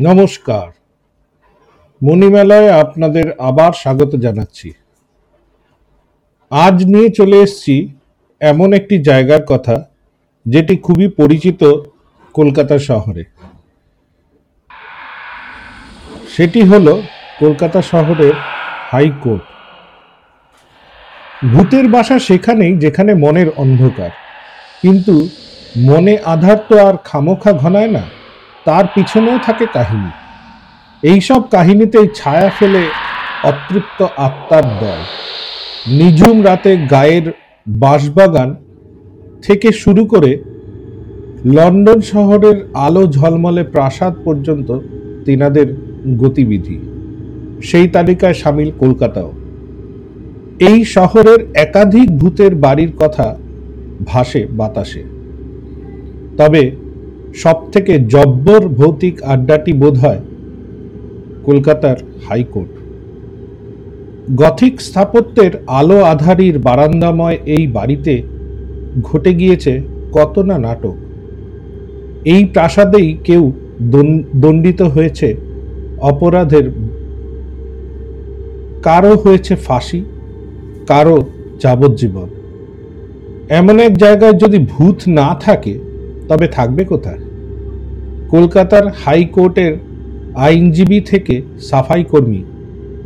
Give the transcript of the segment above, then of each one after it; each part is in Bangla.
নমস্কার। মণিমেলায় আপনাদের আবার স্বাগত জানাচ্ছি। আজ নিয়ে চলে এসেছি এমন একটি জায়গার কথা, যেটি খুবই পরিচিত কলকাতা শহরে। সেটি হল কলকাতা শহরের হাইকোর্ট। ভূতের বাসা সেখানেই, যেখানে মনের অন্ধকার। কিন্তু মনে আধার তো আর খামোখা ঘনায় না। তার পিছনেও থাকে কাহিনী। এইসব কাহিনীতেই ছায়া ফেলে অতৃপ্ত আত্মার দল। নিঝুম রাতে গায়ের বাঁশবাগান থেকে শুরু করে লন্ডন শহরের আলো ঝলমলে প্রাসাদ পর্যন্ত তিনাদের গতিবিধি। সেই তালিকায় সামিল কলকাতাও। এই শহরের একাধিক ভূতের বাড়ির কথা ভাসে বাতাসে। তবে সব থেকে জব্বর ভৌতিক আড্ডাটি বোধ হয় কলকাতার হাইকোর্ট। গথিক স্থাপত্যের আলো আধারির বারান্দাময় এই বাড়িতে ঘটে গিয়েছে কত না নাটক। এই প্রাসাদেই কেউ দণ্ডিত হয়েছে, অপরাধের কারও হয়েছে ফাঁসি কারও যাবজ্জীবন। এমন এক জায়গায় যদি ভূত না থাকে, তবে থাকবে কোথায়? কলকাতার হাইকোর্টের আইনজীবী থেকে সাফাই কর্মী।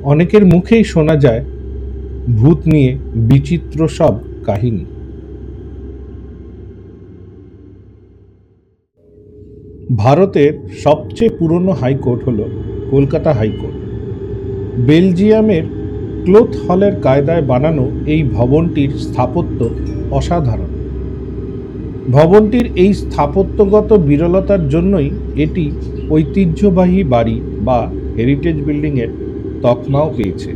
অনেকের মুখেই শোনা যায়, ভূত নিয়ে বিচিত্র সব কাহিনী। ভারতের সবচেয়ে পুরনো হাইকোর্ট হল কলকাতা হাইকোর্ট। বেলজিয়ামের ক্লোথ হলের কায়দায় বানানো এই ভবনটির স্থাপত্য অসাধারণ। ভবনটির এই স্থাপত্যগত বিরলতার জন্যই এটি ঐতিহ্যবাহী বাড়ি বা হেরিটেজ বিল্ডিংয়ের তকমাও পেয়েছে।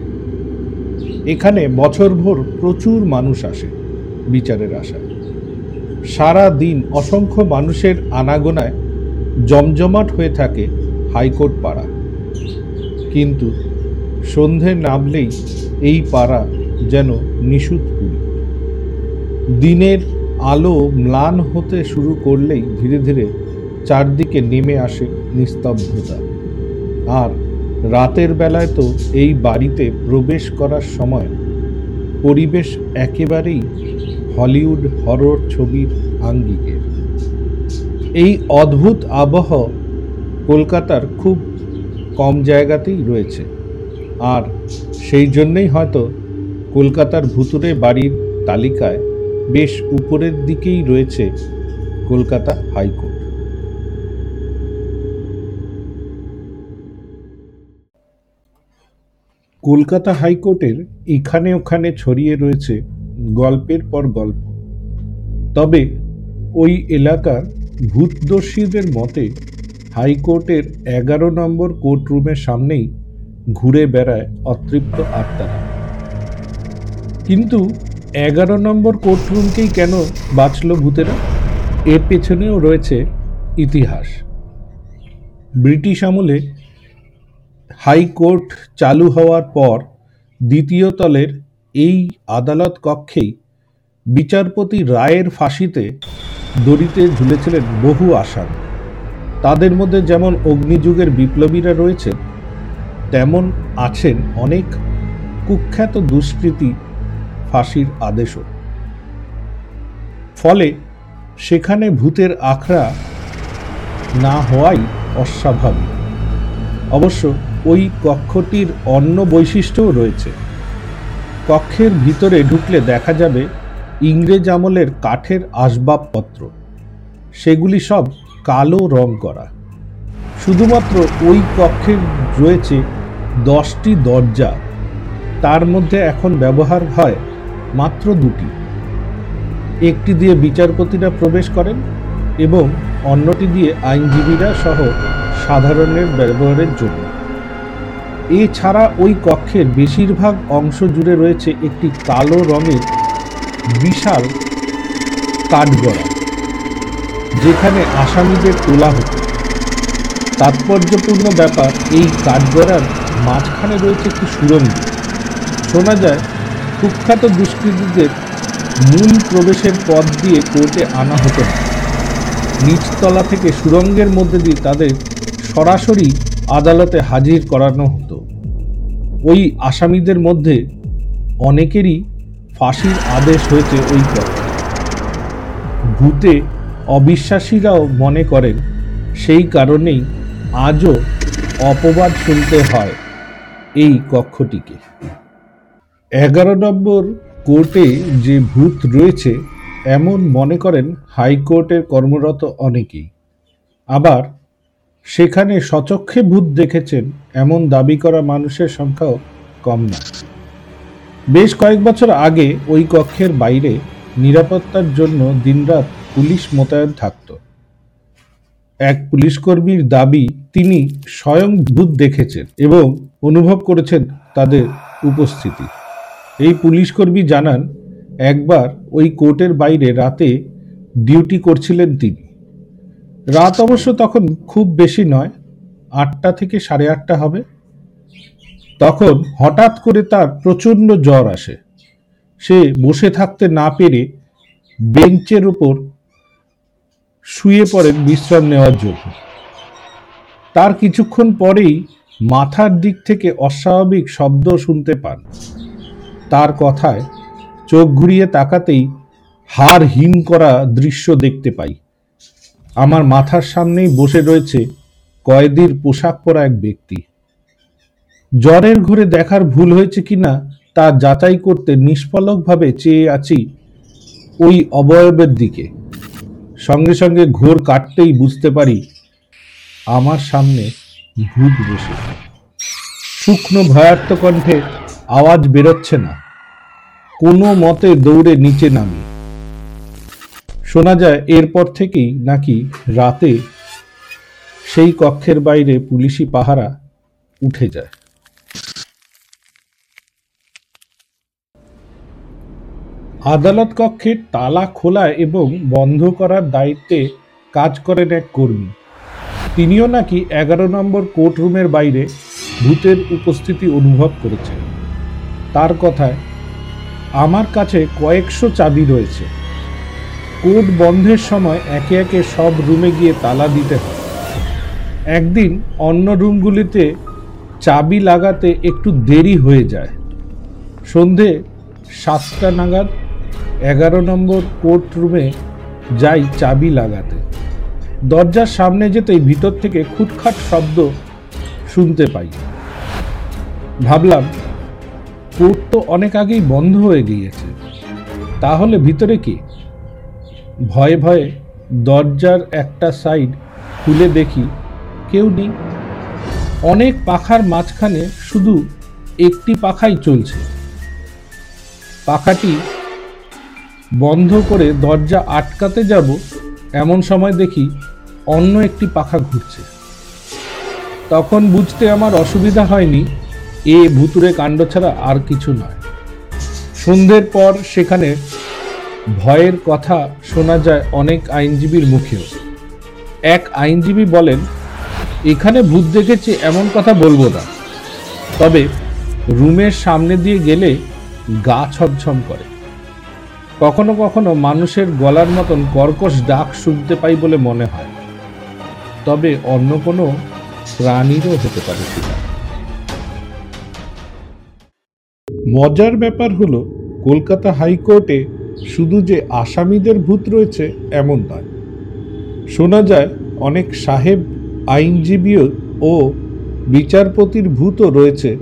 এখানে বছরভর প্রচুর মানুষ আসে বিচারের আশায়। সারা দিন অসংখ্য মানুষের আনাগোনায় জমজমাট হয়ে থাকে হাইকোর্ট পাড়া। কিন্তু সন্ধে নামলেই এই পাড়া যেন নিশুত দিনের আলো ম্লান হতে শুরু করলেই ধীরে ধীরে চারদিকে নেমে আসে নিস্তব্ধতা। আর রাতের বেলায় তো এই বাড়িতে প্রবেশ করার সময় পরিবেশ একেবারেই হলিউড হরর ছবির আঙ্গিকের এই অদ্ভুত আবহ কলকাতার খুব কম জায়গাতেই রয়েছে। আর সেই জন্যই হয়তো কলকাতার ভুতুরে বাড়ির তালিকায় বেশ উপরের দিকেই রয়েছে কলকাতা হাইকোর্ট। কলকাতা হাইকোর্টের এখানে ওখানে ছড়িয়ে রয়েছে গল্পের পর গল্প। তবে ওই এলাকার ভূতদর্শীদের মতে হাইকোর্টের এগারো নম্বর কোর্টরুমের সামনেই ঘুরে বেড়ায় অতৃপ্ত আত্মারা। কিন্তু এগারো নম্বর কোর্টরুমকেই কেন বাঁচল ভূতেরা? এর পেছনেও রয়েছে ইতিহাস। ব্রিটিশ আমলে হাইকোর্ট চালু হওয়ার পর দ্বিতীয় তলের এই আদালত কক্ষেই বিচারপতি রায়ের ফাঁসিতে দড়িতে ঝুলেছিলেন বহু আসাম। তাদের মধ্যে যেমন অগ্নিযুগের বিপ্লবীরা রয়েছেন, তেমন আছেন অনেক কুখ্যাত দুষ্কৃতী ফাঁসির আদেশও। ফলে সেখানে ভূতের আখড়া না হওয়াই অস্বাভাবিক। অবশ্য ওই কক্ষটির অন্য বৈশিষ্ট্যও রয়েছে। কক্ষের ভিতরে ঢুকলে দেখা যাবে ইংরেজ আমলের কাঠের আসবাবপত্র। সেগুলি সব কালো রং করা। শুধুমাত্র ওই কক্ষের রয়েছে দশটি দরজা। তার মধ্যে এখন ব্যবহার হয় মাত্র দুটি। একটি দিয়ে বিচারপতিরা প্রবেশ করেন এবং অন্যটি দিয়ে আইনজীবীরা সহ সাধারণের ব্যবহারের জন্য। এছাড়া ওই কক্ষের বেশিরভাগ অংশ জুড়ে রয়েছে একটি কালো রঙের বিশাল কাঠগড়া, যেখানে আসামিদের তোলা হতো। তাৎপর্যপূর্ণ ব্যাপার, এই কাঠগড়ার মাঝখানে রয়েছে একটি সুরঙ্গ শোনা যায় কুখ্যাত দুষ্কৃতীদের মূল প্রবেশের পথ দিয়ে কোর্টে আনা হতো না। নিচতলা থেকে সুরঙ্গের মধ্যে দিয়ে তাদের সরাসরি আদালতে হাজির করানো হতো। ওই আসামিদের মধ্যে অনেকেরই ফাঁসির আদেশ হয়েছে ওই কক্ষে ভূতে অবিশ্বাসীরাও মনে করেন, সেই কারণেই আজও অপবাদ শুনতে হয় এই কক্ষটিকে। এগারো নম্বর কোর্টে যে ভূত রয়েছে, এমন মনে করেন হাইকোর্টের কর্মরত অনেকেই। আবার সেখানে সচক্ষে ভূত দেখেছেন, এমন দাবি করা মানুষের সংখ্যাও কম না। বেশ কয়েক বছর আগে ওই কক্ষের বাইরে নিরাপত্তার জন্য দিনরাত পুলিশ মোতায়েন থাকত। এক পুলিশকর্মীর দাবি, তিনি স্বয়ং ভূত দেখেছেন এবং অনুভব করেছেন তাদের উপস্থিতি। এই পুলিশকর্মী জানান, একবার ওই কোর্টের বাইরে রাতে ডিউটি করছিলেন তিনি। রাত অবশ্য তখন খুব বেশি নয়, আটটা থেকে সাড়ে আটটা হবে। তখন হঠাৎ করে তার প্রচণ্ড জ্বর আসে। সে বসে থাকতে না পেরে বেঞ্চের উপর শুয়ে পড়েন বিশ্রাম নেওয়ার জন্য। তার কিছুক্ষণ পরেই মাথার দিক থেকে অস্বাভাবিক শব্দ শুনতে পান। তার কথায় চোখ ঘুরিয়ে তাকাতেই হাড় হিম করা দৃশ্য দেখতে পাই। আমার মাথার সামনেই বসে রয়েছে কয়েদির পোশাক পরা এক ব্যক্তি। জ্বরের ঘরে দেখার ভুল হয়েছে কিনা তা যাচাই করতে নিষ্পলকভাবে চেয়ে আছি ওই অবয়বের দিকে। সঙ্গে সঙ্গে ঘোর কাটতেই বুঝতে পারি আমার সামনে ভূত বসে। শুকনো ভয়ার্থ কণ্ঠে আওয়াজ বেরোচ্ছে না। কোনো মতে দৌড়ে নিচে নামি। শোনা যায়, এরপর থেকেই নাকি রাতে সেই কক্ষের বাইরে পুলিশি পাহারা উঠে যায়। আদালত কক্ষের তালা খোলা এবং বন্ধ করার দায়িত্বে কাজ করেন এক কর্মী। তিনিও নাকি এগারো নম্বর কোর্টরুমের বাইরে ভূতের উপস্থিতি অনুভব করেছেন। তার কথায়, আমার কাছে কয়েকশো চাবি রয়েছে। কোর্ট বন্ধের সময় একে একে সব রুমে গিয়ে তালা দিতে হয়। একদিন অন্য রুমগুলিতে চাবি লাগাতে একটু দেরি হয়ে যায়। সন্ধে সাতটা নাগাদ এগারো নম্বর কোর্ট রুমে যাই চাবি লাগাতে। দরজার সামনে যেতেই ভিতর থেকে খুটখাট শব্দ শুনতে পাই। ভাবলাম কোর্ট তো অনেক আগেই বন্ধ হয়ে গিয়েছে। তাহলে ভিতরে কি? ভয়ে ভয়ে দরজার একটা সাইড খুলে দেখি কেউ নেই। অনেক পাখার মাঝখানে শুধু একটি পাখাই চলছে। পাখাটি বন্ধ করে দরজা আটকাতে যাব, এমন সময় দেখি অন্য একটি পাখা ঘুরছে। তখন বুঝতে আমার অসুবিধা হয়নি এ ভুতুরে কাণ্ড ছাড়া আর কিছু নয়। সন্ধ্যের পর সেখানে ভয়ের কথা শোনা যায় অনেক আইনজীবীর মুখেও। এক আইনজীবী বলেন, এখানে ভূত দেখেছি, এমন কথা বলব না। তবে রুমের সামনে দিয়ে গেলে গা ছমছম করে। কখনো কখনো মানুষের গলার মতন কর্কশ ডাক শুনতে পাই বলে মনে হয়। তবে অন্য কোনো প্রাণীরও হতে পারে সেটা মজার ব্যাপার হলো, কলকাতা হাইকোর্টে শুধু যে আসামিদের ভূত রয়েছে এমন নয়। শোনা যায়, অনেক সাহেব, আইনজীবীও ও বিচারপতির ভূতও রয়েছে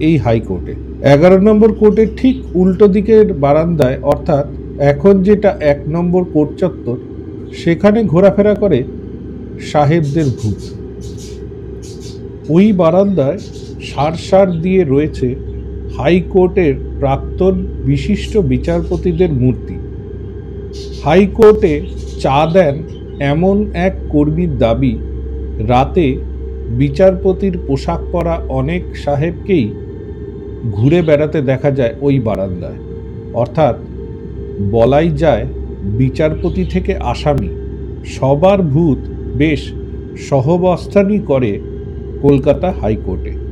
এই হাইকোর্টে। এগারো নম্বর কোর্টের ঠিক উল্টো দিকের বারান্দায়, অর্থাৎ এখন যেটা এক নম্বর কোর্ট চত্বর, সেখানে ঘোরাফেরা করে সাহেবদের ভূত। ওই বারান্দায় সার সার দিয়ে রয়েছে হাইকোর্টের প্রাক্তন বিশিষ্ট বিচারপতিদের মূর্তি। হাইকোর্টে চা দেন এমন এক কর্মীর দাবি, রাতে বিচারপতির পোশাক পরা অনেক সাহেবকেই ঘুরে বেড়াতে দেখা যায় ওই বারান্দায়। অর্থাৎ বলাই যায় বিচারপতি থেকে আসামি। সবার ভূত বেশ সহবস্থানই করে কলকাতা হাইকোর্টে।